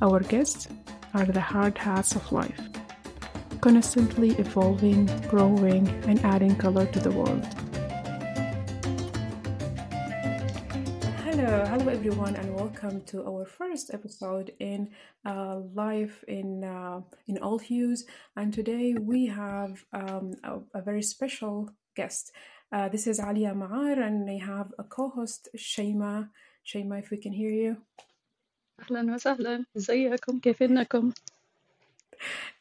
Our guests are the hard hats of life, constantly evolving, growing, and adding color to the world. Hello, hello everyone, and welcome to our first episode in uh, live in uh, in all hues. And today we have um, a, a very special guest. Uh, this is Alia Ma'ar, and I have a co-host Shaima. Shaima, if we can hear you. أهلا وسهلا ازيكم كيفنكم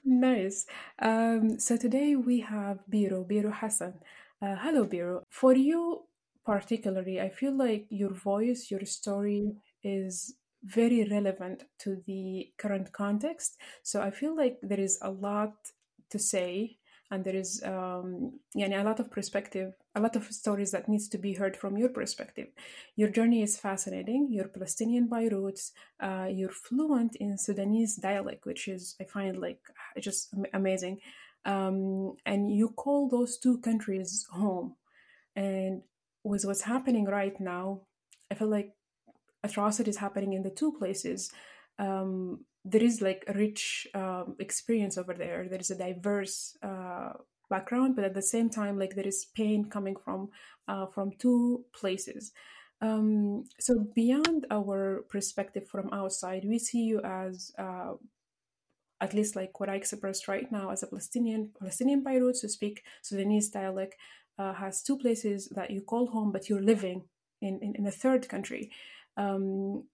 Nice. Um, so today we have Biroo, Biroo Hasan. Uh, hello, Biroo. For you particularly, I feel like your voice, your story is very relevant to the current context. So I feel like there is a lot to say and there is um, a lot of perspective a lot of stories that needs to be heard from your perspective. Your journey is fascinating. You're palestinian by roots. Uh, you're fluent in sudanese dialect which is i find like uh, just amazing. Um, and you call those two countries home. And with what's happening right now i feel like atrocities happening in the two places. Um, there is like a rich um, experience over there. There is a diverse uh, background, but at the same time, like there is pain coming from uh, from two places. Um, so beyond our perspective from outside, we see you as uh, at least like what I expressed right now as a Palestinian, Palestinian by roots who speak Sudanese dialect, uh, has two places that you call home, but you're living in, in, in a third country. Um,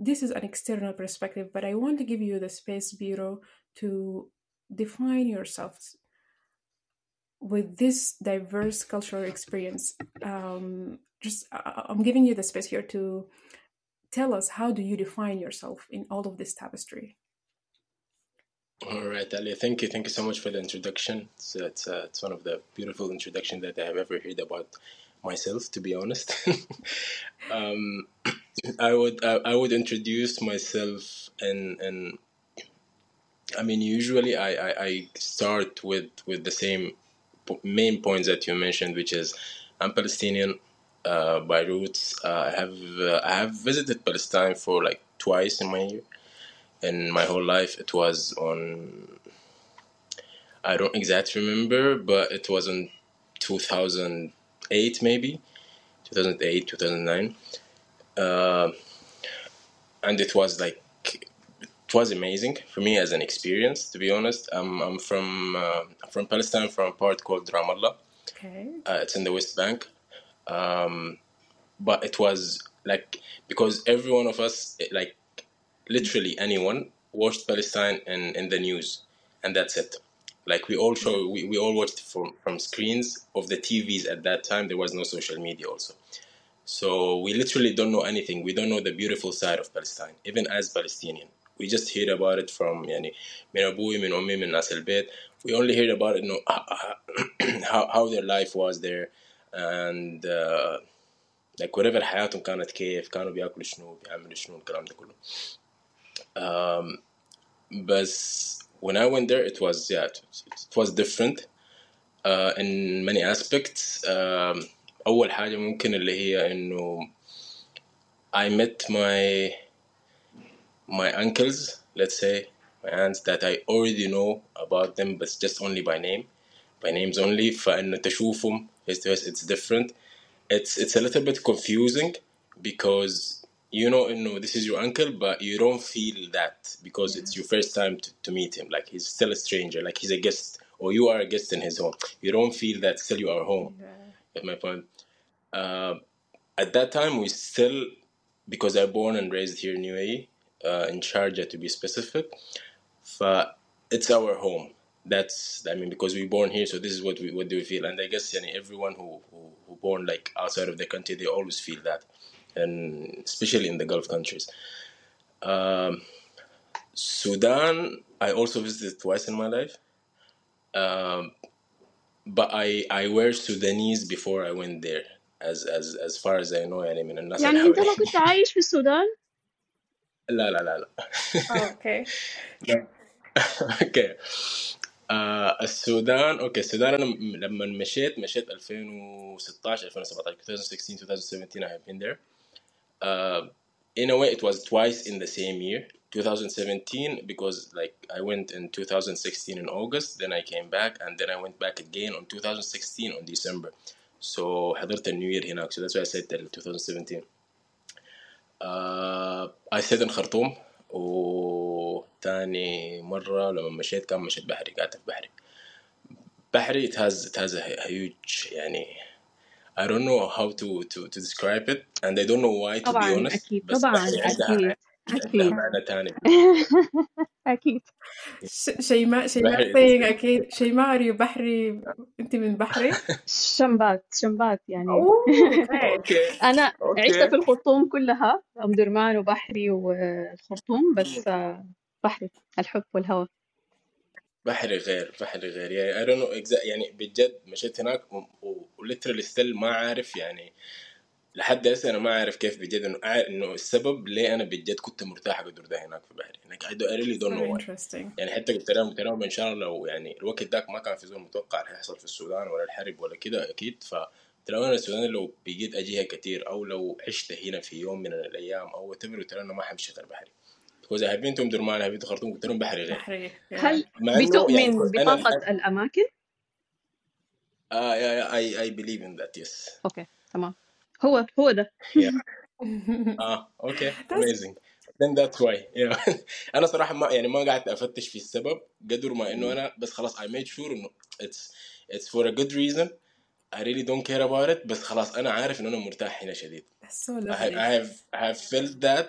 this is an external perspective, but I want to give you the space, Biroo, to define yourselves with this diverse cultural experience. Um, just I'm giving you the space here to tell us how do you define yourself in all of this tapestry. All right, Ali. Thank you. Thank you so much for the introduction. It's it's, uh, it's one of the beautiful introductions that I have ever heard about myself. To be honest, um, I would I, I would introduce myself and and I mean usually I, I, I start with with the same main points that you mentioned, which is I'm Palestinian uh, by roots. Uh, I have uh, I have visited Palestine for like twice in my in my whole life. It was on I don't exactly remember, but it was in 2008 maybe 2008 2009 uh, and it was like it was amazing for me as an experience to be honest. I'm, I'm from uh, from palestine from a part called ramallah. Okay. uh, it's in the west bank. Um, but it was like because every one of us like literally anyone watched palestine in, in the news and that's it. Like we all show we, we all watched from from screens of the tvs at that time. There was no social media also so we literally don't know anything we don't know the beautiful side of palestine even as palestinian we just hear about it from يعني من أبوي من أمي من ناس البيت we only hear about it you know, how, how their life was there and uh, like whatever حياتهم كانت كيف كانوا بياكلوا شنو بيعملوا شنو الكلام ده كله um, بس when I went there it was yeah it, it was different uh, in many aspects um, أول حاجة ممكن اللي هي إنه I met my my uncles let's say my aunts that I already know about them but just only by name by names only فإن تشوفهم face to face it's different it's it's a little bit confusing because you know you know this is your uncle but you don't feel that because it's your first time to, to meet him like he's still a stranger like he's a guest or you are a guest in his home you don't feel that still you are home at my point. Uh, at that time we still because I'm born and raised here in UAE uh, in Sharjah to be specific it's our home. That's I mean because we born here so this is what we what do we feel. And I guess yani, everyone who, who who born like outside of the country they always feel that. And especially in the Gulf countries. Um, Sudan I also visited twice in my life. Um, but I I were Sudanese before I went there as as as far as I know يعني من الناس اللي يعني انت ما حوالي كنت عايش في السودان لا لا لا لا Oh, okay. اوكي آه السودان اوكي السودان انا م- لما مشيت مشيت 2016 2017 2016 2017 I have been there uh, in a way it was twice in the same year 2017 because like I went in 2016 in August then I came back and then I went back again on 2016 on December so حضرت النيو يير هناك so that's why I said till 2017 uh, I stayed in خرطوم وتاني مرة لما مشيت كان مشيت بحري قعدت في بحري بحري it has it has a huge يعني I don't know how to to to describe it and I don't know why to be طبعا honest أكيد بس طبعا بحري عندها أكيد أكيد. معنى تاني. أكيد. ش- شيماء شيماء saying أكيد. شيماء you بحري؟ أنت من بحري؟ شمبات شمبات يعني. great أوكي. أنا عشت في الخرطوم كلها. أم درمان وبحري والخرطوم بس بحري. الحب والهوى. بحري غير بحري غير. يعني I don't know exactly يعني بجد مشيت هناك وليترالي ستيل ما عارف يعني لحد هسه أنا ما عارف كيف بجد إنه إنه السبب ليه أنا بجد كنت مرتاح أقدر ده هناك في بحري. Don't know very why. interesting. يعني حتى قلت لهم قلت لهم إن شاء الله لو يعني الوقت ذاك ما كان في زول متوقع رح يحصل في السودان ولا الحرب ولا كده أكيد. ف لهم أنا السودان لو بقيت أجيها كتير أو لو عشت هنا في يوم من الأيام أو قلت لهم أنا ما حمشي غير بحري. Because I have been to ام درمان I have been to خرطوم قلت لهم بحري غير بحري. هل يعني بتؤمن بطاقة الأماكن؟ آه yeah, yeah, I I believe in that yes. أوكي تمام. هو هو ده. Yeah. آه أوكي. amazing. Then that's why. Know أنا صراحة ما يعني ما قعدت أفتش في السبب قدر ما إنه أنا بس خلاص I made sure إنه it's it's for a good reason. I really don't care about it بس خلاص أنا عارف إنه أنا مرتاح هنا شديد. So I, have- I have I have felt that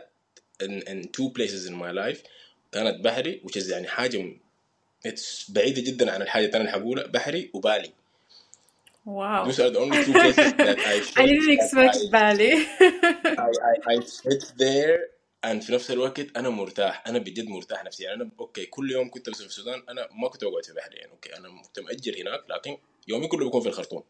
in in two places in my life. كانت بحري which is يعني حاجة it's بعيدة جدا عن الحاجة الثانية اللي حقولها بحري وبالي. Wow. Those are the only two places that I I didn't expect I Bali. I I I fit there and في نفس الوقت أنا مرتاح. أنا بجد مرتاح نفسيا. يعني أنا أوكي كل يوم كنت في السودان. أنا ما كنت بقعد في بحري يعني أوكي أنا كنت مأجر هناك لكن يومي كله بيكون في الخرطوم.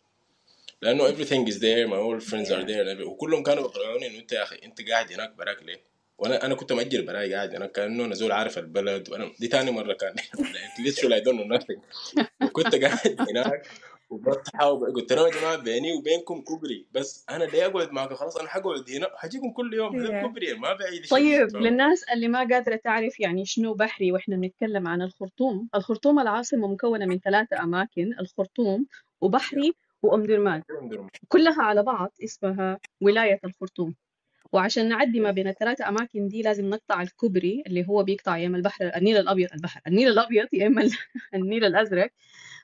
لأنه everything is there. My all friends are yeah. there. And every- وكلهم كانوا بيقنعوني إنه أنت يا أخي أنت قاعد هناك براك ليه؟ وأنا أنا كنت مأجر براي قاعد هناك. كأنه أنا زول عارف البلد. وأنا دي تاني مرة كان. Literally I don't know nothing. وكنت قاعد هناك. وبصحى وقلت لهم يا جماعة بيني وبينكم كوبري. بس أنا ليه أقعد معكم خلاص أنا حقعد هنا حجيكم كل يوم هذا yeah الكوبري ما بعيد طيب ف للناس اللي ما قادرة تعرف يعني شنو بحري وإحنا بنتكلم عن الخرطوم. الخرطوم العاصمة مكونة من ثلاثة أماكن الخرطوم وبحري وأم درمان. كلها على بعض اسمها ولاية الخرطوم. وعشان نعدي ما بين الثلاثة أماكن دي لازم نقطع الكوبري اللي هو بيقطع يا إما البحر النيل الأبيض البحر النيل الأبيض يا إما ال- النيل الأزرق.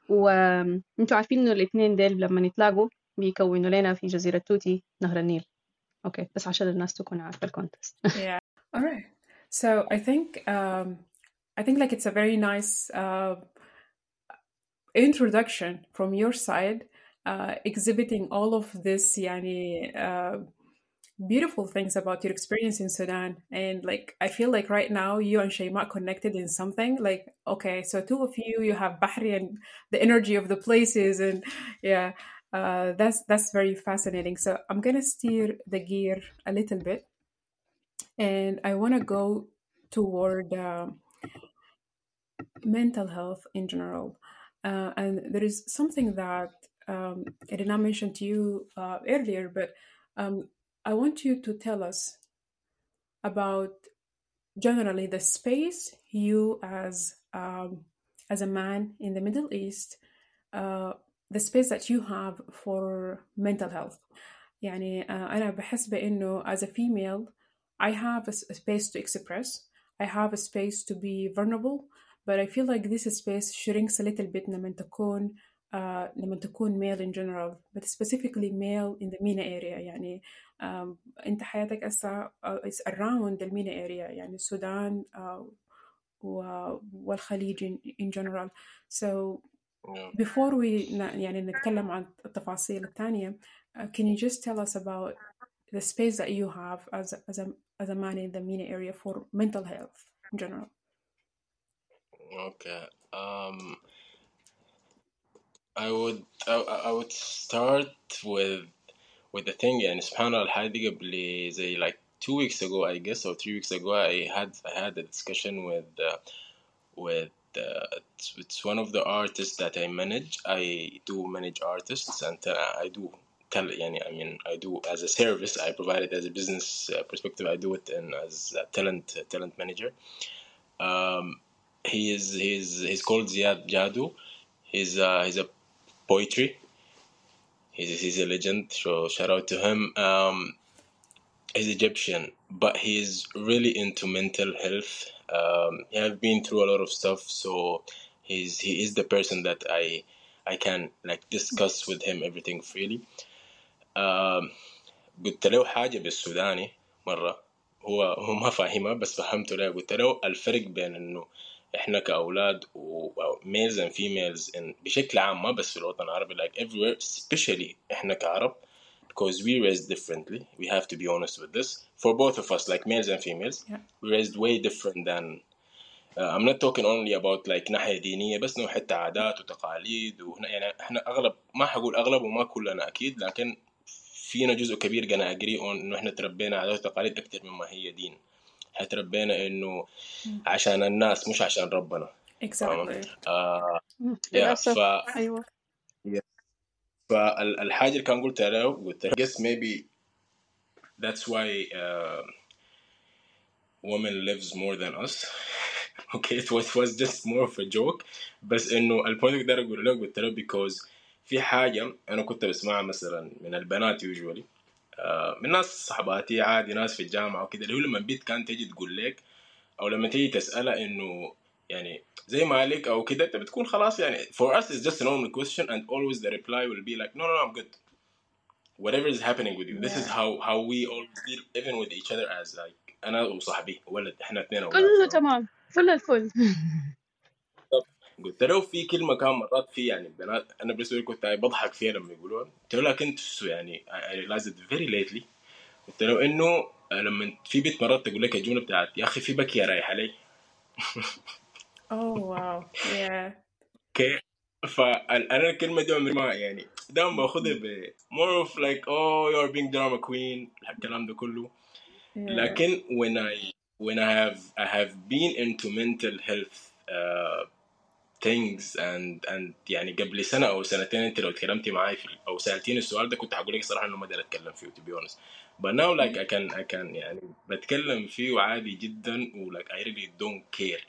وانتوا عارفين إنه الاثنين ديل لما يتلاقوا بيكونوا لنا في جزيرة توتي نهر النيل أوكي بس عشان الناس تكون عارفة الكونتكست yeah all right so I think um I think like it's a very nice uh introduction from your side uh, exhibiting all of this يعني uh, beautiful things about your experience in Sudan. And like, I feel like right now you and Shaima connected in something. Like, okay, so two of you, you have Bahri and the energy of the places, and yeah, uh, that's that's very fascinating. So I'm gonna steer the gear a little bit, and I want to go toward um mental health in general. Uh, and there is something that um, I did not mention to you uh, earlier, but um, I want you to tell us about generally the space you as um, as a man in the Middle East, uh, the space that you have for mental health. يعني uh, أنا بحس بإنه as a female I have a, s- a space to express I have a space to be vulnerable but I feel like this space shrinks a little bit لما تكون uh, لما تكون male in general but specifically male in the MENA area يعني um, أنت حياتك هسه uh, is around the MENA area يعني السودان uh, و- والخليج in, in general so Yeah. before we ن- يعني نتكلم عن التفاصيل الثانية uh, can you just tell us about the space that you have as a, as a, as a man in the MENA area for mental health in general Okay. Um, I would I, I would start with with the thing يعني سبحان الله الحاجة دي قبل زي like two weeks ago I guess or three weeks ago I had I had a discussion with uh, with uh, it's, it's one of the artists that I manage I do manage artists and uh, I do tell يعني I mean I do as a service I provide it as a business uh, perspective I do it in as a talent talent manager um, he is he's he's called Ziad Jadu he's uh, he's a poetry he's he's a legend so shout out to him um, he's Egyptian but he's really into mental health um, he have been through a lot of stuff so he's he is the person that I I can like discuss with him everything freely um, قلت له حاجة بالسوداني مرة هو هو ما فاهمها بس فهمته له قلت له الفرق بين انه إحنا كأولاد و ميلز اند فيميلز بشكل عام ما بس في الوطن العربي لايك ايفري وير سبيشالي إحنا كعرب because we raised differently. We have to be honest with this. For both of us like males and females yeah. we raised way different than uh, I'm not talking only about like ناحية دينية بس انه حتى عادات وتقاليد وهنا يعني إحنا أغلب ما حقول أغلب وما كلنا أكيد لكن فينا جزء كبير كان اجري إنه إحنا تربينا عادات وتقاليد أكثر مما هي دين. إحنا تربينا إنه عشان الناس مش عشان ربنا. Exactly. آه ف أيوة. فالحاجة اللي كان قلتها له قلت له guess maybe that's why uh, woman lives more than us. Okay it was, it was just more of a joke. بس إنه البوينت اللي أقدر أقول له قلت له because في حاجة أنا كنت بسمعها مثلا من البنات usually. آه، من ناس صحباتي عادي ناس في الجامعة وكده. اللي هو لما البنت كان تيجي تقول لك أو لما تيجي تسألها إنه يعني زي مالك أو كده أنت بتكون خلاص يعني for us it's just a normal question and always the reply will be like no no no I'm good. Whatever is happening with you. This is Yeah. how how we always deal even with each other as like أنا وصاحبي ولد إحنا اثنين كله؟ تمام. فل الفل. قلت له في كلمة كان مرات في يعني البنات أنا بالنسبة لي كنت بضحك فيها لما يقولوها قلت له لكن يعني؟ Realized it very lately. قلت له إنه لما في بنت مرات تقول لك الجمله بتاعت يا أخي في بكيه رايح علي oh wow yeah. أوكي فأنا الكلمة دي عمري ما يعني دائما باخذها ب more of like oh you're being drama queen. الكلام ده كله. لكن when I when I have I have been into mental health uh, things and and يعني قبل سنة أو سنتين أنت لو تكلمتي معي في أو سألتيني السؤال ده كنت هقول لك صراحة إنه ما أقدر أتكلم فيه to be honest but now like I can I can يعني بتكلم فيه عادي جدا و like I really don't care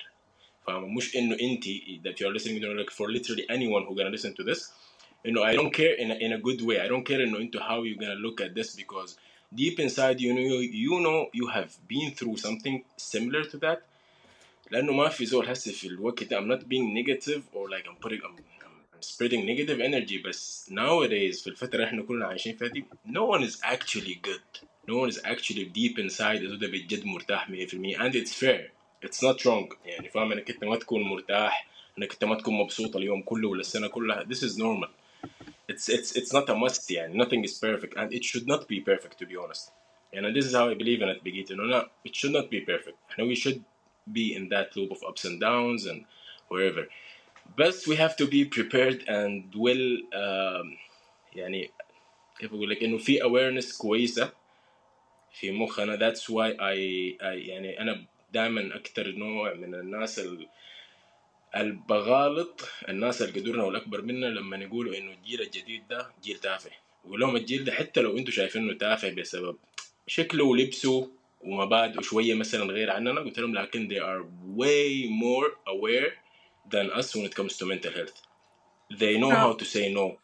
فاهمة مش إنه أنت that you are listening to like for literally anyone who gonna listen to this إنه I don't care in a, in a good way I don't care إنه أنتوا how you gonna look at this because deep inside you know you know you have been through something similar to that لانه ما في زول هسه في الوقت ده I'm not being negative or like I'm putting I'm, I'm spreading negative energy بس nowadays في الفترة اللي احنا كلنا عايشين فيها دي no one is actually good no one is actually deep inside إذا ده بجد مرتاح 100% and it's fair it's not wrong يعني فاهم انك انت ما تكون مرتاح انك انت ما تكون مبسوط اليوم كله ولا السنة كلها this is normal it's it's it's not a must يعني nothing is perfect and it should not be perfect to be honest and this is how I believe in it بقيت انه لا it should not be perfect احنا we should be in that loop of ups and downs and wherever. But we have to be prepared and well um, يعني كيف أقول لك؟ إنه في awareness كويسة في مخنا. That's why I, I يعني أنا دائما أكثر نوع من الناس ال البغالط الناس اللي قدرنا والأكبر منا لما يقولوا إنه الجيل الجديد ده جيل تافه. يقول لهم الجيل ده حتى لو أنتم شايفينه تافه بسبب شكله ولبسه ومبادئه شوية مثلا غير عننا قلت لهم لكن they are way more aware than us when it comes to mental health they know how to say no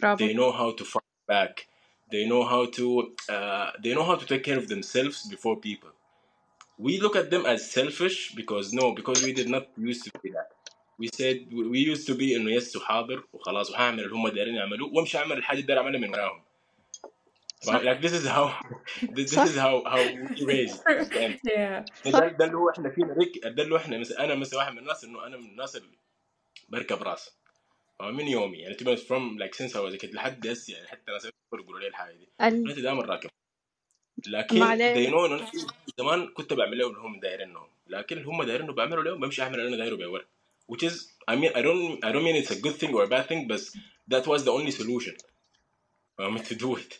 برافو they know how to fight back they know how to uh, they know how to take care of themselves before people we look at them as selfish because no because we did not used to be that we said we used to be انه يس وحاضر وخلاص وهعمل اللي هم دايرين يعملوه وامشي اعمل الحاجة اللي داير اعملها من وراهم صح like this is how this, this is how how we raised فاهم yeah. ده ده اللي هو إحنا فينا. رك ده اللي هو إحنا مثلا أنا مثلا واحد من الناس إنه أنا من الناس اللي بركب راس. من يومي. يعني تبقى since I was a kid لحد هسه يعني حتى ناس يقولوا لي الحاجة دي. انت دائما راكب. لكن أنا في زمان كنت بعمل لهم اللي هم دايرينهم لكن اللي هم دايرينه بعمله لهم بمشي أعمل اللي أنا دايره بورا which is I mean I don't I don't mean it's a good thing or a bad thing but that was the only solution. Um, to do it.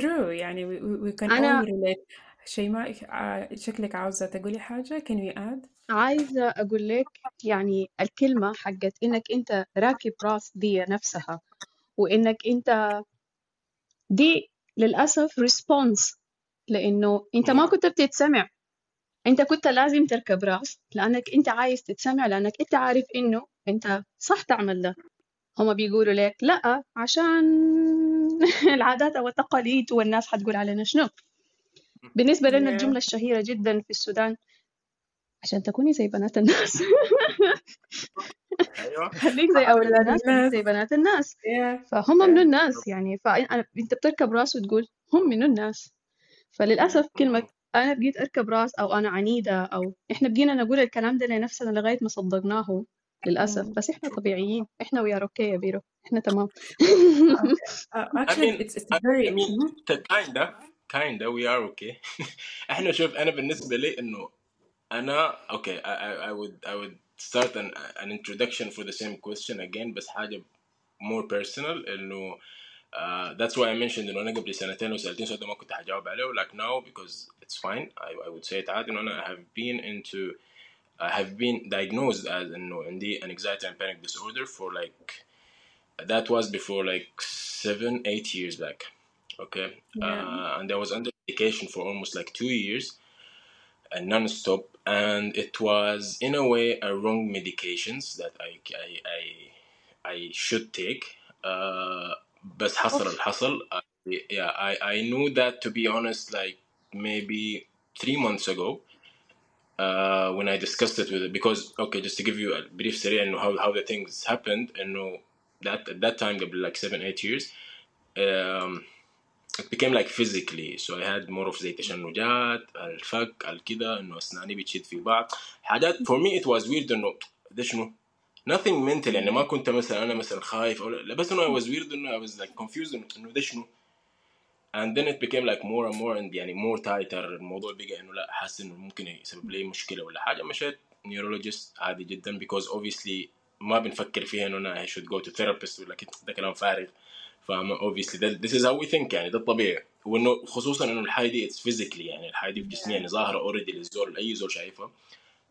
True. يعني we, we, can all أنا relate. شيماء ع- شكلك عاوزة تقولي حاجة؟ Can we add? عايزة أقول لك يعني الكلمة حقت إنك أنت راكب راس دي نفسها وإنك أنت دي للأسف ريسبونس لأنه أنت ما كنت بتتسمع. أنت كنت لازم تركب راس لأنك أنت عايز تتسمع لأنك أنت عارف إنه أنت صح تعمل ده. هما بيقولوا لك لأ عشان العادات أو التقاليد والناس حتقول علينا شنو بالنسبة لنا. الجملة الشهيرة جدا في السودان عشان تكوني زي بنات الناس أيوه خليك زي أولاد الناس. زي بنات الناس. فهم من. الناس يعني فأنت بتركب راس وتقول هم من الناس فللأسف كلمة أنا بقيت أركب راس أو أنا عنيدة أو إحنا بقينا نقول الكلام ده لنفسنا لغاية ما صدقناه للأسف. بس إحنا طبيعيين إحنا ويا أوكي يا بيرو إحنا تمام Uh, actually, it's it's very. I mean, Mhm. kinda kinda we are okay إحنا شوف أنا بالنسبة لي انه أنا okay I, I, I would I would start an, an introduction for the same question again بس حاجة more personal انه uh, that's why I mentioned انه أنا قبل سنتين لو سالتني ده ما كنت حجاوب عليه like now because it's fine I, I would say it عادي انه أنا I have been into I have been diagnosed as an anxiety and panic disorder for like that was before like seven eight years back okay yeah. uh, and i was under medication for almost like two years and non-stop and it was in a way a wrong medications that i i i, I should take uh but hustle oh. hustle uh, yeah i i knew that to be honest like maybe three months ago uh, when I discussed it with it because okay just to give you a brief سريع انه how, how the things happened انه that at that time قبل like seven eight years um, it became like physically so I had more of زي تشنجات الفك الكده انه اسناني بتشد في بعض حاجات for me it was weird انه ده شنو nothing mental يعني ما كنت مثلا انا مثلا خايف او لا بس انه I was weird انه I was like confused انه إنه ده شنو and then it became like more and more and يعني more tighter. الموضوع بقى إنه لا حاسس إنه ممكن يسبب لي مشكلة ولا حاجة. مشيت neurologist عادي جدا because obviously ما بنفكر فيها إنه أنا I should go to therapist ولا ده كلام فارغ. فاهم obviously ده this is how we think يعني ده الطبيعي. وإنه خصوصا إنه الحاجة دي it's physically يعني الحاجة دي في جسمي يعني ظاهرة اوريدي للزول اي زول شايفها.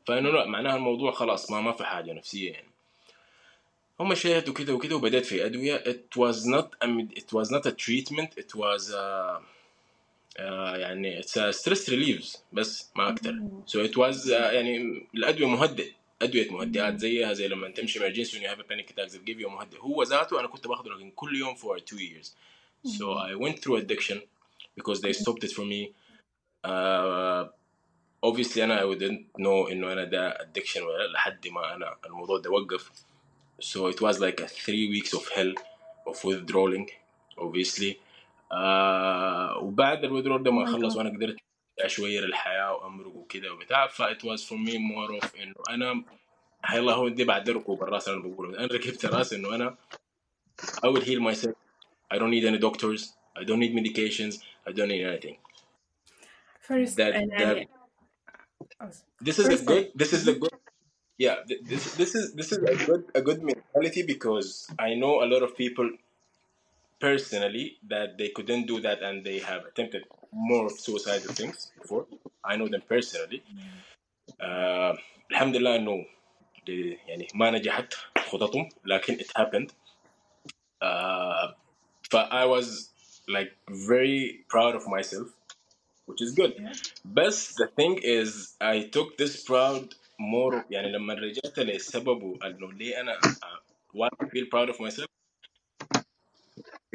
فإنه لا معناها الموضوع خلاص ما ما في حاجة نفسية يعني. هم مشيت وكده وكده وبدأت في أدوية it was not a it was not a treatment it was a, uh, يعني it's a stress reliefs بس ما so it was uh, يعني الأدوية مهدئ أدوية مهدئات زيها زي لما تمشي emergency when you have a panic attack they'll give you a مهدئ هو ذاته أنا كنت باخده لكن كل يوم for two years so I went through addiction because they stopped it for me uh, obviously أنا I wouldn't know إنه أنا ده addiction ولا لا لحد ما أنا الموضوع ده وقف so it was like a three weeks of hell of withdrawing obviously uh, وبعد الwithdrawal ده ما Oh my خلص God. وانا قدرت أرجع شويه للحياه وامرق وكده وبتاع ف it was for me more of انه انا هيلا هو دي بعد ركوب الراس اللي انا بقوله انا ركبت راس انه انا I will heal myself I don't need any doctors I don't need medications I don't need anything First, that and that يعني this is a first, good this is the good yeah th- this this is this is a good a good mentality because I know a lot of people personally that they couldn't do that and they have attempted more suicidal things before I know them personally uh, الحمد لله انه دي- يعني ما نجحت خططهم لكن it happened uh, ف I was like very proud of myself which is good yeah. But the thing is I took this proud more يعني لما رجعت لسببه انه ليه أنا uh, why I feel proud of myself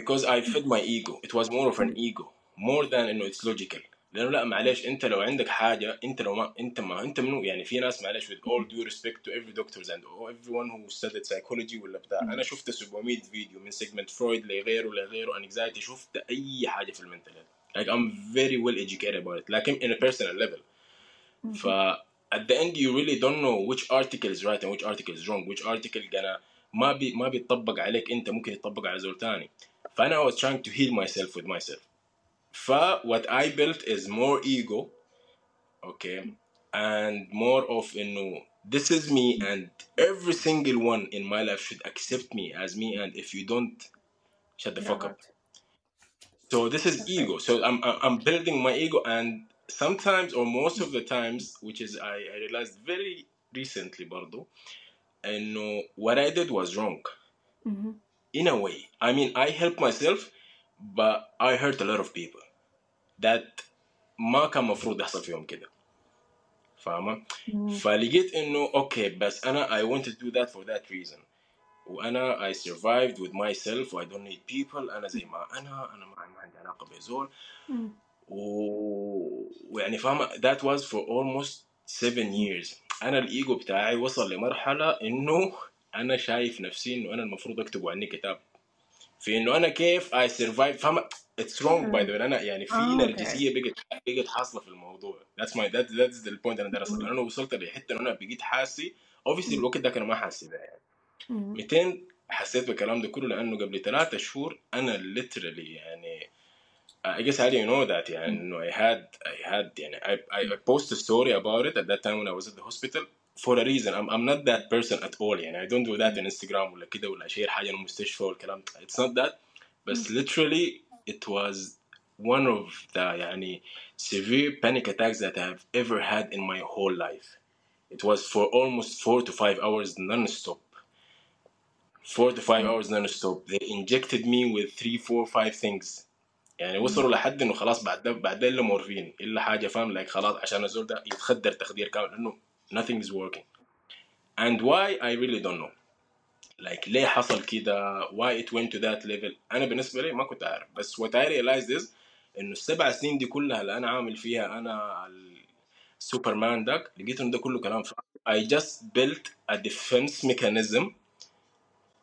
because I fed my ego it was more of an ego more than انه it's logical لأنه لا معلش انت لو عندك حاجة انت لو ما انت ما انت منو يعني في ناس معلش with all due respect to every doctors and everyone who studied psychology ولا بتاع أنا شفت 700 فيديو من سيجمنت فرويد لغيره لغيره anxiety شفت اي حاجة في المنتل like I'm very well educated about it لكن in a personal level ف at the end you really don't know which article is right and which article is wrong which article gonna ما بي ما بيطبق عليك انت ممكن يطبق على زول تاني فانا I was trying to heal myself with myself ف what I built is more ego okay and more of انه this is me and every single one in my life should accept me as me and if you don't shut the Get fuck up out. so this is ego. So I'm I'm I'm building my ego, and sometimes or most of the times, which is I, I realized very recently, برضو, and what I did was wrong Mhm. in a way. I mean, I help myself, but I hurt a lot of people that ما كان مفروض يحصل فيهم كده فاهمة؟ فلقيت انه اوكي بس انا I want to do that for that reason وانا I survived with myself و I don't need people انا زي ما انا انا ما ما عندي علاقة بزول و... ويعني فاهمة that was for almost seven years. أنا الإيجو بتاعي وصل لمرحلة إنه أنا شايف نفسي إنه أنا المفروض أكتب عني كتاب. في إنه أنا كيف I survived فاهمة؟ It's wrong by the way. أنا يعني في أوكي. نرجسية بقت بقت حاصلة في الموضوع. My that that's the point أنا داير اصل أنا وصلت لحتة إنه أنا بقيت حاسي obviously الوقت ده أنا ما حاسي بها يعني. 200 حسيت بالكلام ده كله لأنه قبل ثلاثة شهور أنا literally يعني I guess how do you know that يعني انه I had I had يعني I, I I posted a story about it at that time when I was at the hospital for a reason I'm, I'm not that person at all يعني I don't do that on Instagram ولا كده ولا اشير حاجة من المستشفى والكلام ده. it's not that بس literally it was one of the يعني severe panic attacks that I have ever had in my whole life it was for almost four to five hours non-stop four to five hours non-stop they injected me with three four five things يعني وصلوا لحد إنه خلاص بعد ده بعد ده إلا مورفين إلا حاجة فاهم لايك خلاص عشان الزول ده يتخدر تخدير كامل لأنه nothing is working. And why I really don't know. Like ليه حصل كده؟ Why it went to that level أنا بالنسبة لي ما كنت عارف. بس what I realized is إنه السبع سنين دي كلها اللي أنا عامل فيها أنا السوبرمان داك لقيت إنه ده كله كلام فاضي I just built a defense mechanism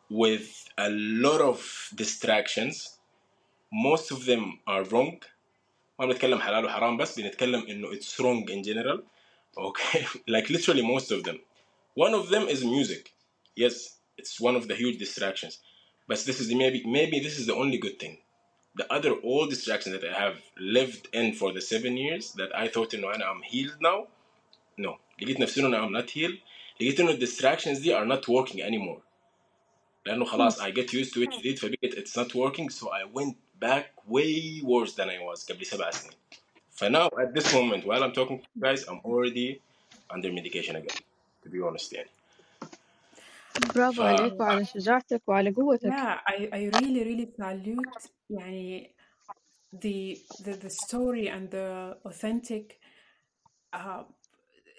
with a lot of distractions most of them are wrong ما بنتكلم حلال وحرام بس بنتكلم انه it's wrong in general okay like literally most of them one of them is music yes it's one of the huge distractions but this is the maybe maybe this is the only good thing the other all distractions that I have lived in for the seven years that I thought انه انا I'm healed now no لقيت نفسي انه I'm not healed لقيت انه distractions دي are not working anymore لانه خلاص I get used to it جديد فبقت it's not working so I went back way worse than I was قبل سبع سنين فناو at this moment while I'm talking to you guys I'm already under medication again to be honest يعني برافو ف عليك وعلى شجاعتك وعلى قوتك Yeah, I, I really, really salute يعني the, the the story and the authentic uh,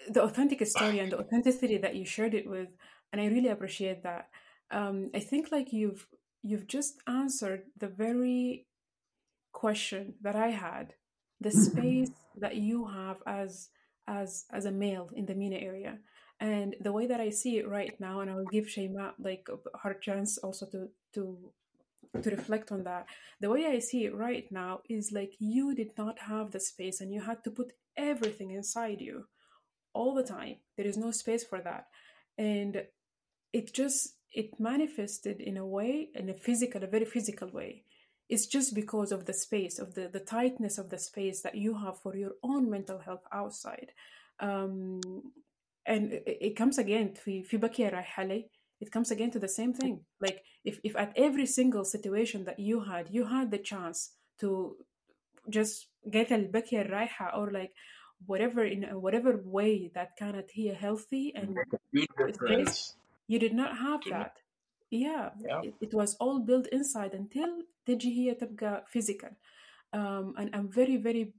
the authentic story and the authenticity that you shared it with, and I really appreciate that. Um, I think like you've you've just answered the very question that I had, the mm-hmm. space that you have as as as a male in the MENA area, and the way that I see it right now, and I'll give Shaima like her chance also to to to reflect on that. The way I see it right now is like you did not have the space, and you had to put everything inside you all the time. There is no space for that, and it just it manifested in a way in a physical a very physical way it's just because of the space of the the tightness of the space that you have for your own mental health outside um and it, it comes again في في بكية رايحة لي it comes again to the same thing like if if at every single situation that you had you had the chance to just get البكية الرايحة or like whatever in whatever way that كانت هي healthy and make a huge space difference you did not have to me that yeah yeah it, it was all built inside until تجي هي تبقى physical um, and I'm very very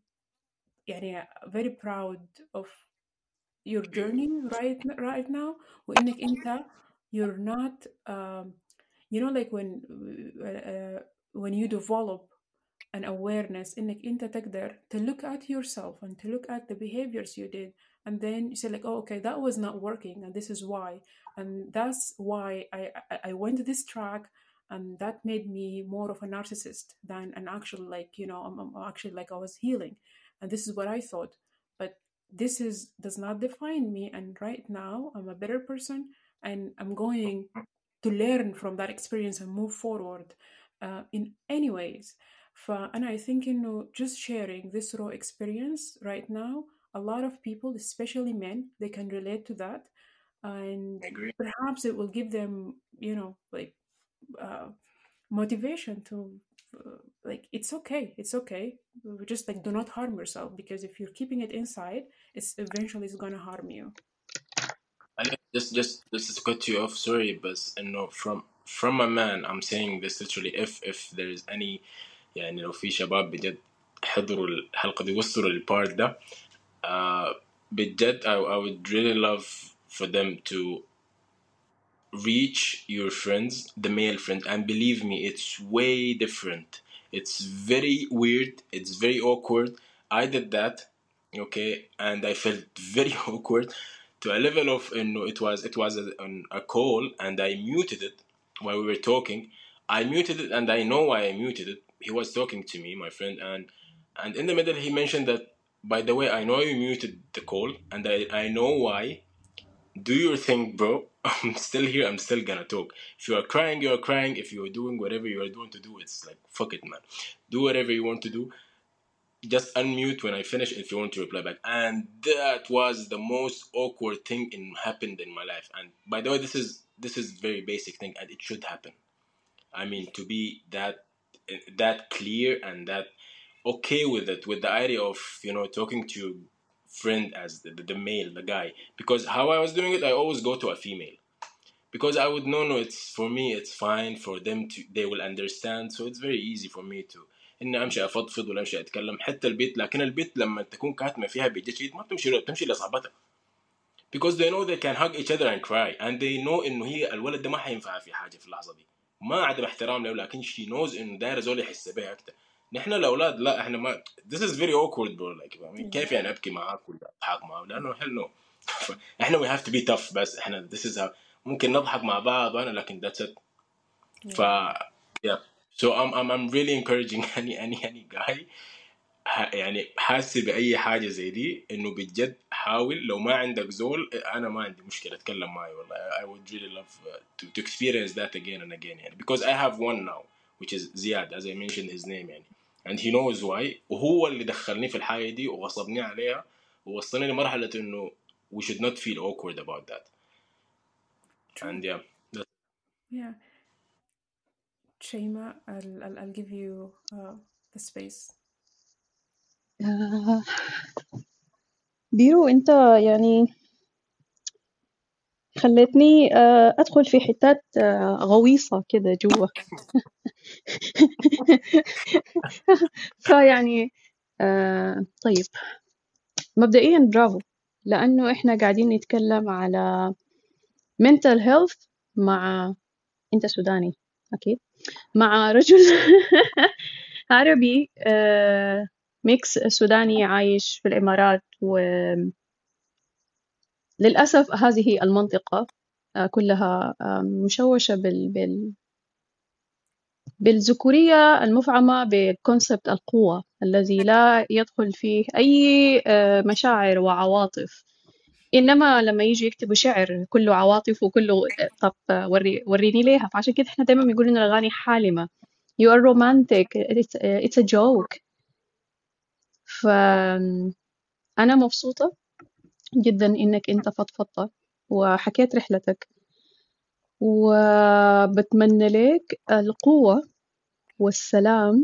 يعني very proud of your journey right right now وإنك أنت you're not um, you know like when uh, uh, when you develop an awareness إنك أنت تقدر to look at yourself and to look at the behaviors you did and then you say like oh okay that was not working and this is why and that's why I I, I went this track and that made me more of a narcissist than an actual like you know I'm, I'm actually like I was healing, and this is what I thought, but this is does not define me. And right now I'm a better person, and I'm going to learn from that experience and move forward uh, in any ways. And I think you know just sharing this raw experience right now, a lot of people, especially men, they can relate to that, and perhaps it will give them you know like uh, motivation to uh, like it's okay it's okay just like do not harm yourself because if you're keeping it inside it's eventually it's gonna harm you I guess just just just to cut you off sorry but you know from from a man I'm saying this literally if if there is any يعني لو في شباب بجد حضروا الحلقة دي وصلوا للبارت ده uh, بجد I, I would really love for them to reach your friends, the male friends, and believe me, it's way different. It's very weird. It's very awkward. I did that, okay, and I felt very awkward to a level of you know, it was it was a, a call, and I muted it while we were talking. I muted it, and I know why I muted it. He was talking to me, my friend, and and in the middle he mentioned that. By the way, I know you muted the call, and I, I know why do your thing, bro. I'm still here. I'm still gonna talk. If you are crying, you are crying. If you are doing whatever you are doing to do, it's like fuck it, man. Do whatever you want to do. Just unmute when I finish if you want to reply back. And that was the most awkward thing in happened in my life. And by the way, this is this is very basic thing, and it should happen. I mean, to be that eh, that clear and that okay with it, with the idea of you know talking to friend as the, the, the, male, the guy. Because how I was doing it, I always go to a female. Because I would know, no, it's for me, it's fine for them to, they will understand. So it's very easy for me to اني امشي افضفض ولا امشي اتكلم حتى البيت لكن البيت لما تكون كاتمه فيها بيجي ما بتمشي بتمشي لصاحبتها because they know they can hug each other and cry and they know انه هي الولد ده ما حينفع في حاجه في اللحظه دي ما عدم احترام له لكن she knows انه داير زول يحس بها اكثر نحن الاولاد لا احنا ما this is very awkward bro like I mean, كيف يعني ابكي معاك ولا اضحك معاك لانه hell no احنا we have to be tough بس احنا this is how ممكن نضحك مع بعض وانا لكن that's it ف yeah so I'm, I'm I'm really encouraging any any any guy يعني حاسس باي حاجه زي دي انه بجد حاول لو ما عندك زول انا ما عندي مشكله اتكلم معي والله I would really love to, to experience that again and again يعني because I have one now which is زياد as I mentioned his name يعني And he knows why وهو اللي دخلني في الحاجة دي وغصبني عليها ووصلني لمرحله انه we should not feel awkward about that and yeah that's Yeah. Shema, I'll, I'll, I'll give you uh, the space. آه، بيرو انت يعني خلتني آه، أدخل في حتات آه، غويصة كده جوا. فيعني آه، طيب. مبدئيا برافو لأنه إحنا قاعدين نتكلم على mental health مع أنت سوداني أكيد مع رجل عربي ميكس سوداني عايش في الإمارات وللاسف هذه المنطقة آه، كلها آه، مشوشة بال بال بالذكورية المفعمة بكونسبت القوة الذي لا يدخل فيه أي آه، مشاعر وعواطف. إنما لما يجي يكتبوا شعر كله عواطف وكله طب وري وريني ليها. فعشان كده إحنا دايما بنقول إن الأغاني حالمة. You are romantic. It's, a joke. فأنا مبسوطة جدا إنك أنت فضفضت وحكيت رحلتك. وبتمنى لك القوة والسلام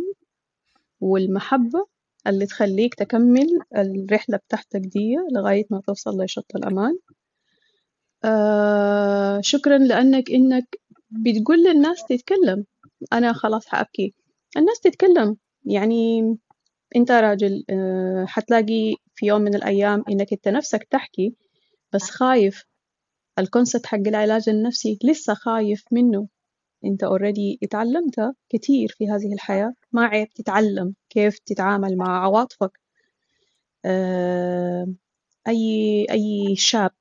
والمحبة اللي تخليك تكمل الرحلة بتاعتك دي لغاية ما توصل لشط الأمان. آه شكرا لأنك إنك بتقول للناس تتكلم. أنا خلاص حأبكي. الناس تتكلم. يعني أنت راجل آه حتلاقي في يوم من الأيام إنك أنت نفسك تحكي بس خايف. الكونسبت حق العلاج النفسي لسه خايف منه. أنت اوريدي اتعلمت كتير في هذه الحياة. ما عيب تتعلم كيف تتعامل مع عواطفك. آه، أي أي شاب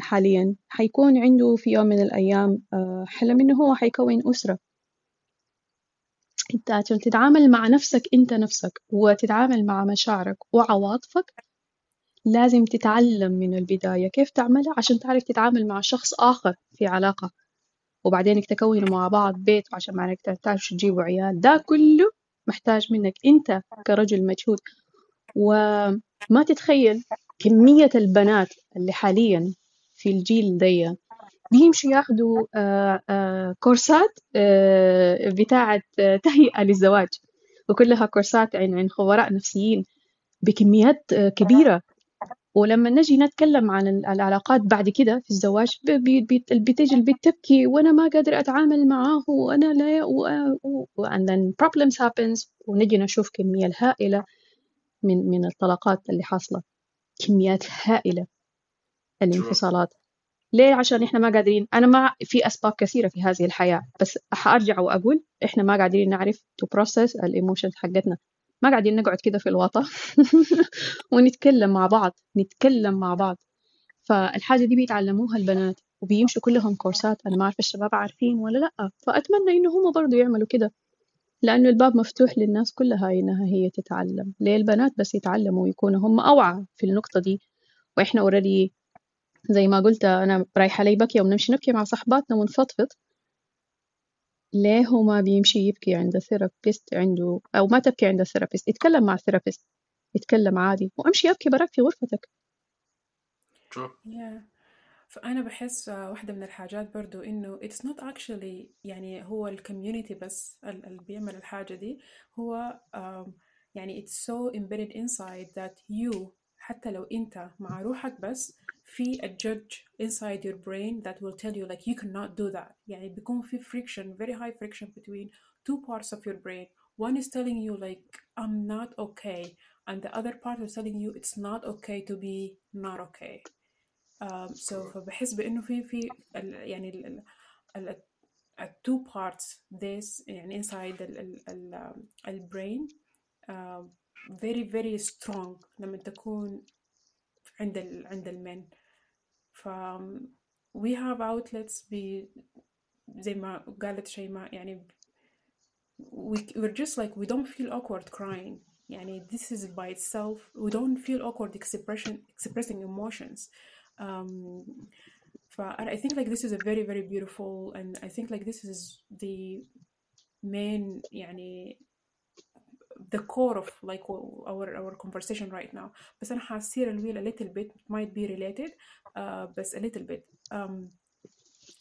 حاليا حيكون عنده في يوم من الأيام آه، حلم إنه هو حيكون أسرة. أنت عشان تتعامل مع نفسك أنت نفسك وتتعامل مع مشاعرك وعواطفك لازم تتعلم من البداية كيف تعملها عشان تعرف تتعامل مع شخص آخر في علاقة. وبعدين تكونوا مع بعض بيت وعشان معناك تحتاج تجيبوا عيال. ده كله محتاج منك أنت كرجل مجهود وما تتخيل كمية البنات اللي حاليا في الجيل دي. بيمشوا ياخدوا آه، آه، كورسات آه، بتاعة تهيئة للزواج. وكلها كورسات عن عن خبراء نفسيين بكميات كبيرة. ولما نجي نتكلم عن العلاقات بعد كده في الزواج بتيجي البنت تبكي وأنا ما قادر أتعامل معاه وأنا لا و... و... and then problems happens ونجي نشوف كمية هائلة من من الطلاقات اللي حاصلة. كميات هائلة الانفصالات. ليه؟ عشان إحنا ما قادرين. أنا ما في أسباب كثيرة في هذه الحياة بس حأرجع وأقول إحنا ما قادرين نعرف تو بروسس الايموشنز حقتنا. ما قاعدين نقعد كده في الوطا. ونتكلم مع بعض نتكلم مع بعض. فالحاجة دي بيتعلموها البنات وبيمشوا كلهم كورسات. أنا ما أعرف الشباب عارفين ولا لأ فأتمنى إنه هم برضو يعملوا كده. لأنه الباب مفتوح للناس كلها إنها هي تتعلم. ليه البنات بس يتعلموا ويكونوا هم أوعى في النقطة دي؟ وإحنا اوريدي زي ما قلت أنا رايحة لي بكية ونمشي نبكي مع صحباتنا ونفضفض. ليه هو ما بيمشي يبكي عند ثيرابيست عنده أو ما تبكي عند ثيرابيست يتكلم مع ثيرابيست يتكلم عادي وأمشي أبكي براك في غرفتك. Yeah. فأنا بحس آه، واحدة من الحاجات برضو إنه it's not actually يعني هو الكوميونيتي بس ال- اللي بيعمل الحاجة دي هو um, يعني it's so embedded inside that you حتى لو أنت مع روحك بس في a judge inside your brain that will tell you like you cannot do that يعني بيكون في friction very high friction between two parts of your brain one is telling you like I'm not okay and the other part is telling you it's not okay to be not okay um, so فبحس بإنه في في ال يعني ال ال ال ال two parts this يعني inside ال ال ال ال brain uh, very very strong لما تكون عند ال عند المن ف we have outlets ب زي ما قالت شيماء يعني we, we're just like we don't feel awkward crying يعني this is by itself we don't feel awkward expression expressing emotions um ف and I think like this is a very very beautiful and I think like this is the main يعني the core of like our our conversation right now بس أنا حاسير الويل a little bit might be related uh, بس a little bit um,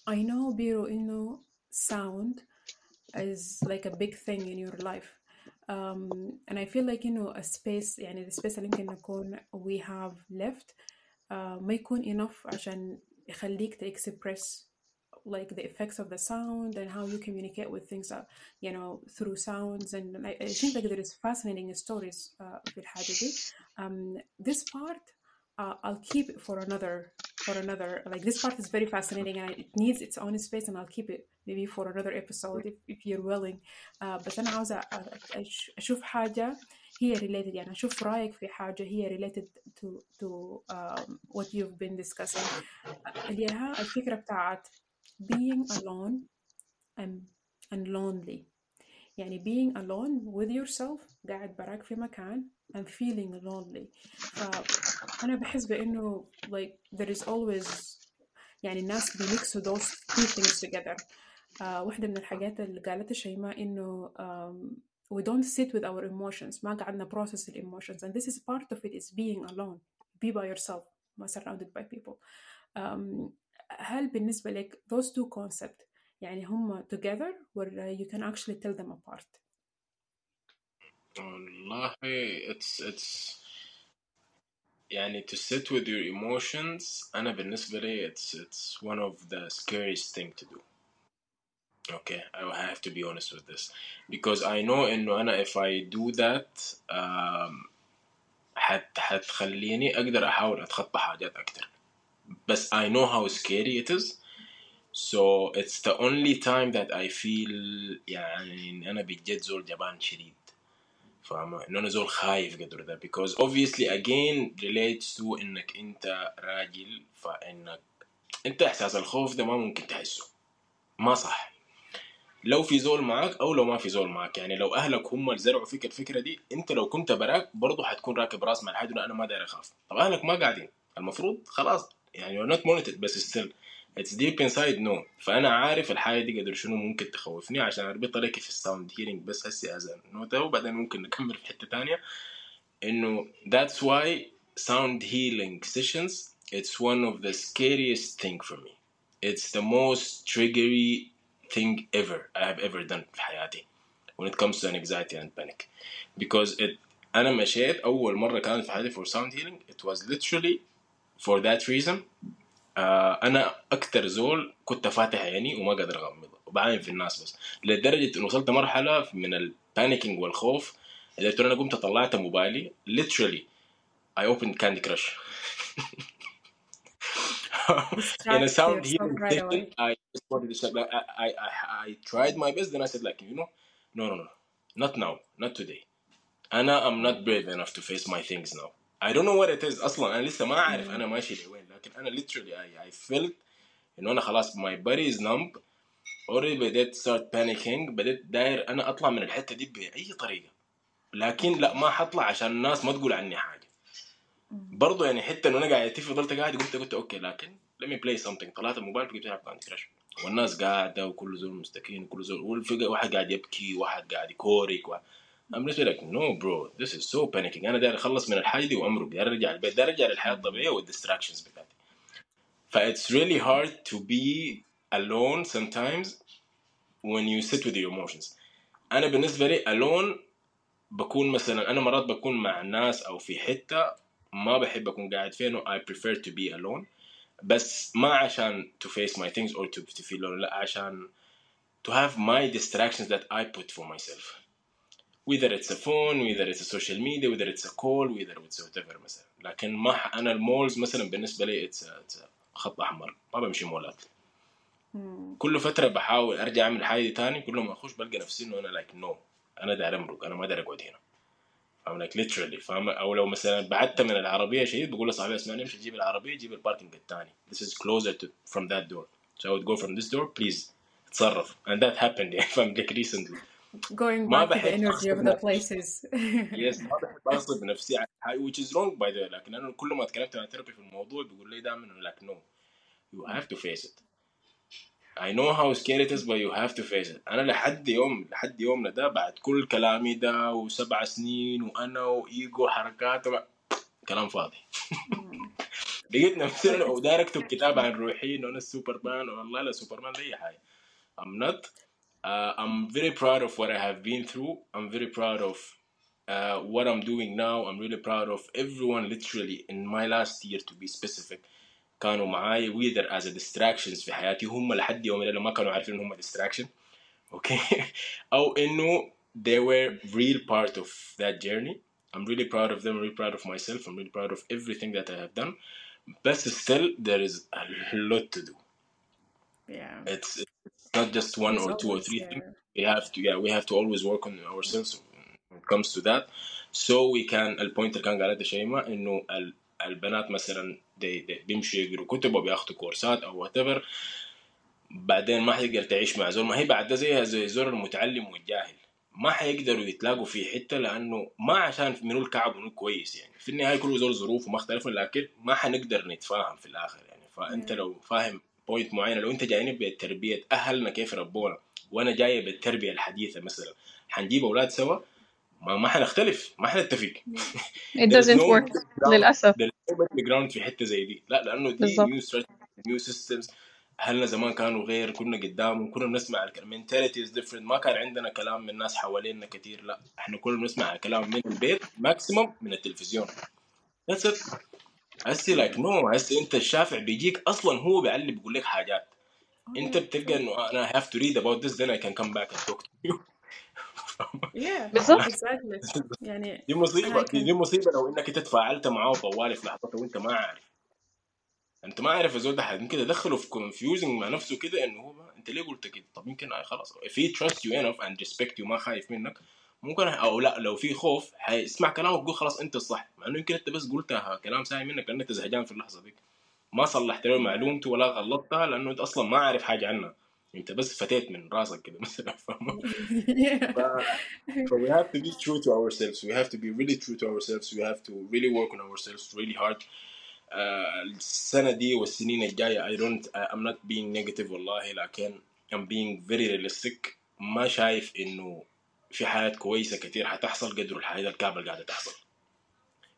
I know بيرو إنه sound is like a big thing in your life um, and I feel like you know a space يعني the space اللي يمكن نكون we have left uh, ما يكون enough عشان يخليك to express like the effects of the sound and how you communicate with things uh, you know through sounds and I, I think like there is fascinating stories uh, في الحاجة دي um, this part uh, I'll keep it for another for another like this part is very fascinating and it needs its own space and I'll keep it maybe for another episode if, if you're willing uh, بس أنا عاوزة أ- أش- أشوف حاجة هي related يعني أشوف رأيك في حاجة هي related to to um, what you've been discussing اللي هي الفكرة بتاعت being alone and, and lonely يعني being alone with yourself قاعد براك في مكان and feeling lonely فأنا بحس بإنه like there is always يعني الناس بيميكسوا those two things together آه واحدة من الحاجات اللي قالتها شيماء إنه um, we don't sit with our emotions ما قعدنا process the emotions and this is part of it is being alone be by yourself ما surrounded by people um, هل بالنسبة لك those two concepts يعني هم together ولا you can actually tell them apart والله it's it's يعني to sit with your emotions أنا بالنسبة لي it's it's one of the scariest thing to do okay I will have to be honest with this because I know إنه أنا if I do that um, حت حتخليني أقدر أحاول أتخطى حاجات أكتر بس I know how scary it is. So it's the only time that I feel يعني إن أنا بجد زول جبان شديد. فاهمة؟ إنه أنا زول خايف قدر ده. Because obviously again relates to إنك أنت راجل فإنك أنت إحساس الخوف ده ما ممكن تحسه. ما صح. لو في زول معاك أو لو ما في زول معاك. يعني لو أهلك هم اللي زرعوا فيك الفكرة دي أنت لو كنت براك برضه حتكون راكب راس مع إنه أنا ما داير أخاف. طب أهلك ما قاعدين. المفروض خلاص. يعني you're not monitored بس still it's deep inside no فانا عارف الحاجه دي قدر شنو ممكن تخوفني عشان اربط لك في الساوند هيرنج بس هسي از نوتة وبعدين ممكن نكمل في حته تانية انه that's why sound healing sessions it's one of the scariest thing for me it's the most triggery thing ever I have ever done في حياتي when it comes to anxiety and panic because it انا مشيت اول مره كانت في حياتي for sound healing it was literally for that reason آه أنا أكتر زول كنت فاتح عيني وما قادر اغمض وبعاين في الناس بس لدرجه انه وصلت مرحله من البانيكينج والخوف انه أنا قمت طلعت موبايلي literally I opened Candy Crush in a sound healing right session away. I just wanted to say like, I, I, I, I tried my best then I said like you know no no no not now not today أنا I'm not brave enough to face my things now I don't know what it is. أصلا أنا لسه ما أعرف. أنا ماشي لوين. لكن أنا literally I, I felt إنه أنا خلاص my body is numb. Already بديت start panicking. بديت داير أنا أطلع من الحتة دي بأي طريقة. لكن لا ما حطلع عشان الناس ما تقول عني حاجة. برضه يعني حتى إنه أنا قاعد اتف فضلت قاعد قلت قلت أوكي لكن let me play something. طلعت الموبايل بقيت ألعب كاندي كراش والناس قاعدة وكل زول مستكين وكل زول والفجأة واحد قاعد يبكي واحد قاعد يكورك و... I'm بالنسبه لك no bro this is so panicking انا داير اخلص من الحاجه دي وامرق داير ارجع البيت داير ارجع للحياه الطبيعيه والديستراكشنز بتاعتي ف it's really hard to be alone sometimes when you sit with your emotions انا بالنسبه لي alone بكون مثلا انا مرات بكون مع ناس او في حته ما بحب اكون قاعد فيها no, I prefer to be alone بس ما عشان to face my things or to, to feel alone لا عشان to have my distractions that I put for myself Whether it's a phone whether it's a social media whether it's a call whether it's whatever مثلا. لكن ما ح- أنا المولز مثلا بالنسبة لي it's a, it's a خط أحمر. ما بمشي مولات. كل فترة بحاول أرجع أعمل حاجة تاني كل ما أخش بلقى نفسي إنه أنا لايك نو أنا داير أمرق أنا ما داير أقعد هنا. فاهم؟ لايك literally. فاهم؟ أو لو مثلا بعدت من العربية شديد بقول لصاحبي اسمعني امشي جيب العربية جيب الباركنج الثاني this is closer to from that door. So I would go from this door please اتصرف. And that happened. يعني فاهم؟ like recently. Going ما back to the energy of the places. يس ما بحب اغصب نفسي على حاجة which is wrong by the way. لكن أنا كل ما اتكلمت مع ثيرابي في الموضوع بيقول لي دائما like no. You have to face it. I know how scary it is but you have to face it. أنا لحد يوم لحد يومنا ده بعد كل كلامي ده وسبع سنين وأنا وإيجو حركات وما- كلام فاضي. لقيت نفسي But أنا it's وداير اكتب كتاب عن روحي إنه أنا السوبرمان والله لا سوبرمان لاي حاجة. I'm not uh, I'm very proud of what I have been through I'm very proud of uh, what I'm doing now I'm really proud of everyone literally in my last year to be specific كانوا معاي whether as a distractions في حياتي هم لحد يومنا لما كانوا عارفين هم distraction اوكي او انه they were real part of that journey I'm really proud of them really proud of myself I'm really proud of everything that I have done but still there is a lot to do yeah, it's, it's not just one there's or two or three things. yeah. we have to yeah we have to always work on ourselves when it comes to that. So we can البوينت اللي كان قالتها شيماء إنه ال- البنات مثلا they, they بيمشوا يقروا كتب أو بياخدوا كورسات أو whatever. بعدين ما حتقدر تعيش مع زول ما هي بعد ده زيها زي زول المتعلم والجاهل. ما حيقدروا يتلاقوا في حتة لأنه ما عشان منو الكعب ومنو كويس يعني. في النهاية كل زول ظروفه مختلفة لكن ما حنقدر نتفاهم في الآخر يعني. فأنت. لو فاهم بوينت معينة. لو انت جايين بتربية أهلنا كيف ربونا وأنا جاية بالتربية الحديثة مثلا حنجيب أولاد سوا؟ ما, ما حنختلف ما حنتفق It doesn't no work middle ground في حتة زي دي. لا لأنه دي strategies new systems. أهلنا زمان كانوا غير كنا قدامهم كنا بنسمع is different. ما كان عندنا كلام من الناس حوالينا كتير لا. إحنا كنا بنسمع الكلام من البيت ماكسيموم من التلفزيون. That's it. هسي لايك نو هسي انت الشافع بيجيك أصلا هو بيعلي بيقول لك حاجات. انت بتلقى true. إنه أنا I have to read about this then I can come back and talk to you. Yeah, بالضبط exactly. يعني دي and مصيبه دي, مصيبة لو إنك أنت تفاعلت معاه طوالي في لحظته وأنت ما عارف. أنت ما عارف الزول ده ممكن تدخله في confusing مع نفسه كده إنه هو ما أنت ليه قلت كده؟ طب يمكن آه خلاص. If he trust you enough and respect you ما خايف منك. ممكن أو لا لو في خوف حيسمع كلامك يقول خلاص أنت الصح مع إنه يمكن أنت بس قلتها كلام ساي منك لأن أنت زهجان في اللحظة دي ما صلحت له. معلومته ولا غلطتها لأنه أنت أصلا ما عارف حاجة عنها أنت بس فتيت من راسك كده مثلا فاهم yeah. ف So we have to be true to ourselves. We have to be really true to ourselves. We have to really work on ourselves really hard. Uh, السنة دي والسنين الجاية I don't uh, I'm not being negative والله لكن I'm being very realistic ما شايف إنه في حياة كويسة كتير حتحصل قدر الحياة الكعبة اللي قاعدة تحصل.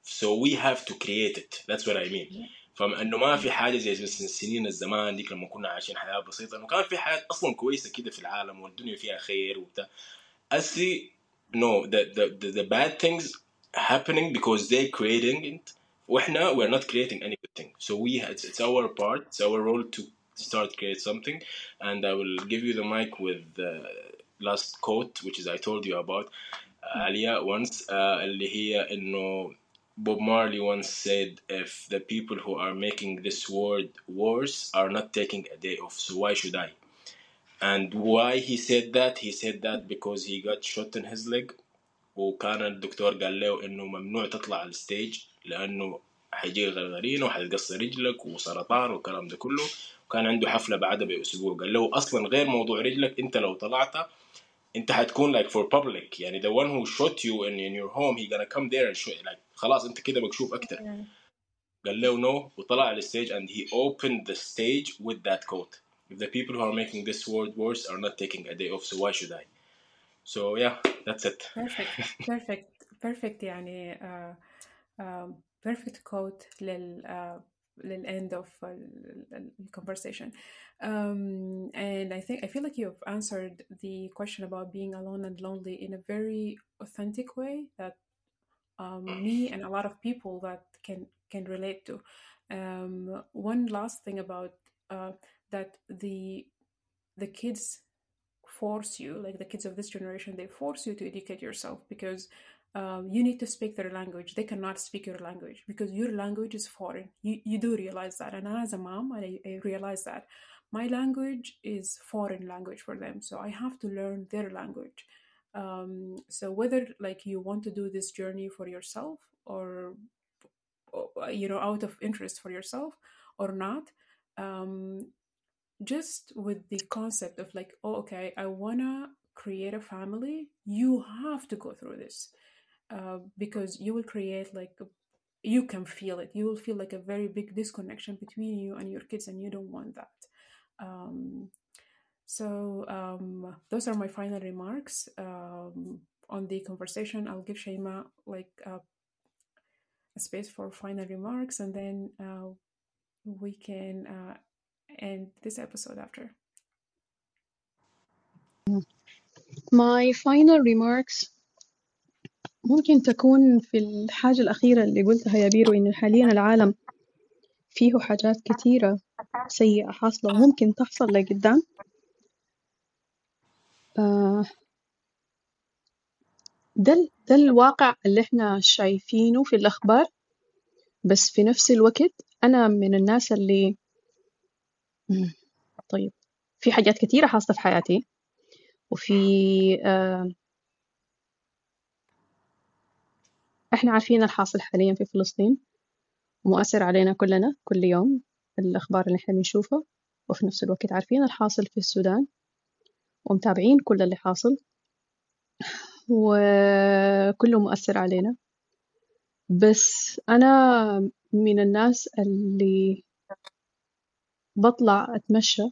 So we have to create it. That's what I mean. فانه ما في حاجة زي بس السنين الزمان ديك لما كنا عايشين حياه بسيطه انه كان في حياه أصلا كويسه كده في العالم والدنيا فيها خير وبتاع اسي no the, the, the, the bad things happening because they're creating it. وإحنا we're not creating any good thing. So we it's, it's our part, it's our role to start create something. And I will give you the mic with the last quote which is I told you about uh, Aliaa once uh, اللي هي إنه Bob Marley once said if the people who are making this world worse are not taking a day off so why should I? And why he said that? He said that because he got shot in his leg. وكان الدكتور قال له انه ممنوع تطلع على الستيج لانه حيجي غرغرين وحتقصر رجلك وسرطان والكلام ده كله. وكان عنده حفله بعدها باسبوع قال له اصلا غير موضوع رجلك انت لو طلعت انت حتكون like for public يعني the one who shot you in, in your home he gonna come there and show like خلاص انت كده مكشوف اكتر قال له no وطلع على الستيج and he opened the stage with that quote if the people who are making this world worse are not taking a day off so why should I so yeah that's it perfect perfect perfect يعني uh, um, perfect quote لل uh, لل end of uh, conversation um, and I think I feel like you've answered the question about being alone and lonely in a very authentic way that um, me and a lot of people that can can relate to. Um, one last thing about uh, that the the kids force you, like the kids of this generation, they force you to educate yourself because um, you need to speak their language. They cannot speak your language because your language is foreign. You you do realize that, and as a mom, I, I realize that my language is foreign language for them, so I have to learn their language um, so whether like you want to do this journey for yourself or, or you know out of interest for yourself or not um, just with the concept of like oh okay i want to create a family you have to go through this uh, because you will create like a, you can feel it you will feel like a very big disconnection between you and your kids and you don't want that um, so um, those are my final remarks um, on the conversation. I'll give Shaima like uh, a space for final remarks, and then uh, we can uh, end this episode after. My final remarks ممكن تكون في الحاجة الأخيرة اللي قلتها يا بيرو إنه حاليا العالم فيه حاجات كتيرة سيئة حاصلة وممكن تحصل لقدام. آه، ده ده الواقع اللي إحنا شايفينه في الأخبار. بس في نفس الوقت أنا من الناس اللي طيب في حاجات كتيرة حاصلة في حياتي. وفي آه إحنا عارفين الحاصل حاليا في فلسطين. مؤثر علينا كلنا كل يوم الأخبار اللي إحنا بنشوفها وفي نفس الوقت عارفين الحاصل في السودان ومتابعين كل اللي حاصل. وكله مؤثر علينا. بس أنا من الناس اللي بطلع أتمشى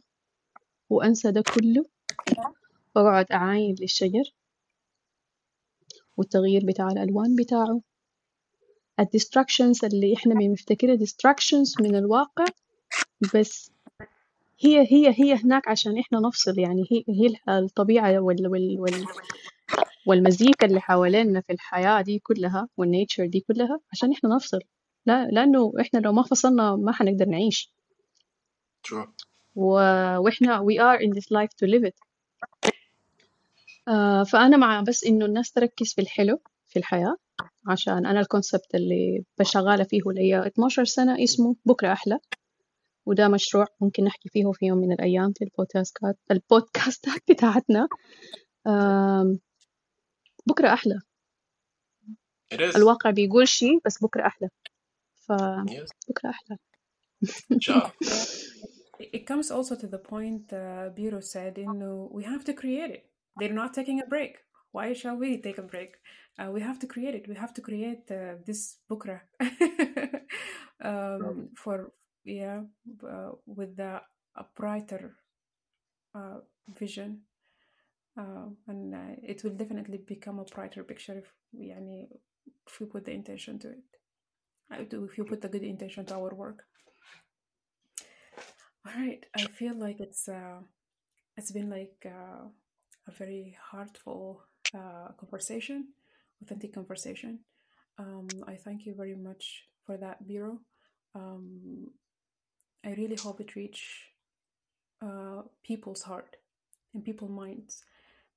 وأنسى ده كله. وأقعد أعاين للشجر والتغيير بتاع الألوان بتاعه. الديستراكشنز اللي إحنا بنفتكرها ديستراكشنز من الواقع بس هي هي هي هناك عشان إحنا نفصل. يعني هي هي الطبيعة وال وال وال والمزيكا اللي حوالينا في الحياة دي كلها والنيتشر دي كلها عشان إحنا نفصل. لا لأنه إحنا لو ما فصلنا ما حنقدر نعيش. True. و... وإحنا we are in this life to live it. آه فأنا مع بس إنه الناس تركز في الحلو في الحياة. عشان أنا الكونسبت اللي بشغالة فيه اللي هي 12 سنة اسمه بكرة أحلى وده مشروع ممكن نحكي فيه في يوم من الأيام في البودكاستات البودكاستات بتاعتنا بكرة أحلى. الواقع بيقول شيء بس بكرة أحلى. فبكرة أحلى it comes also to the point uh, Biro said, you know, we have to create it. They're not taking a break. why shall we take a break? Uh, we have to create it. We have to create uh, this bukra um, for yeah uh, with the, a brighter uh, vision, uh, and uh, it will definitely become a brighter picture if we, if we put the intention to it. If you put a good intention to our work. All right, I feel like it's it's been like a very heartful uh, conversation, authentic conversation. Um, I thank you very much for that, Biroo. Um, I really hope it reach uh, people's heart and people's minds,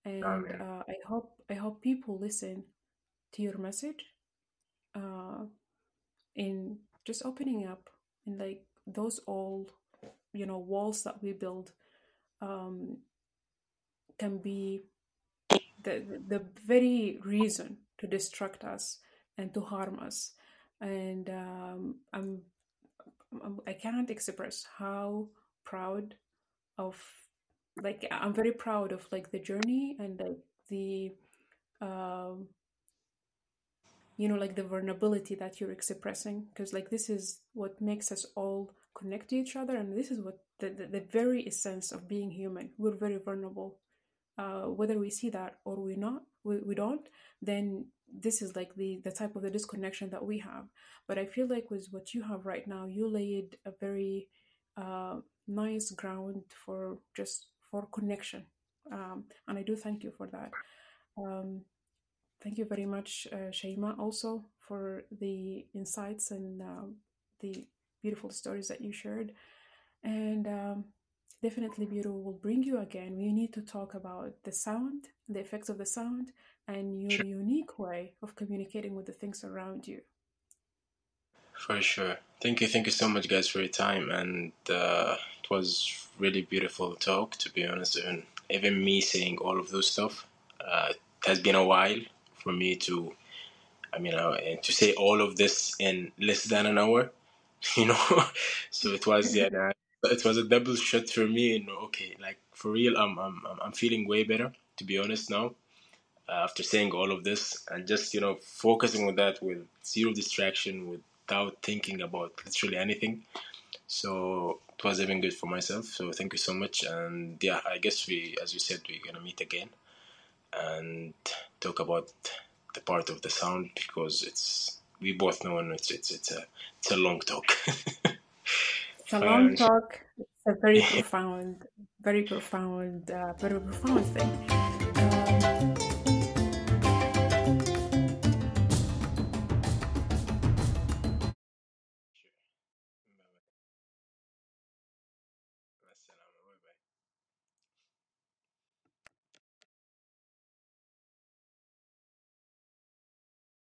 and uh, I hope I hope people listen to your message uh, in just opening up and like those old you know walls that we build um, can be the the very reason to distract us and to harm us. And um, I'm, I'm i cannot express how proud of like i'm very proud of like the journey and like the um you know like the vulnerability that you're expressing. Because like this is what makes us all connect to each other and this is what the, the, the very essence of being human. We're very vulnerable uh, whether we see that or we not we, we don't then this is like the the type of the disconnection that we have. But i feel like with what you have right now you laid a very uh, nice ground for just for connection. Um, and i do thank you for that. Um, thank you very much uh, Shaima also for the insights and um, the beautiful stories that you shared. And um, definitely Biroo will bring you again we need to talk about the sound the effects of the sound and your Sure. unique way of communicating with the things around you For sure. Thank you, thank you so much, guys, for your time. And uh, it was really beautiful talk, to be honest. And even me saying all of those stuff, uh, it has been a while for me to, I mean, uh, to say all of this in less than an hour, you know. so it was, yeah, it was a double shot for me. And okay, like for real, I'm, I'm, I'm- feeling way better, to be honest now. Uh, after saying all of this and just you know focusing on that with zero distraction without thinking about literally anything so it was even good for myself so thank you so much and yeah i guess we as you said we're gonna meet again and talk about the part of the sound because it's we both know and it's it's it's a it's a long talk it's a long And- talk. It's a very profound very profound uh, very profound thing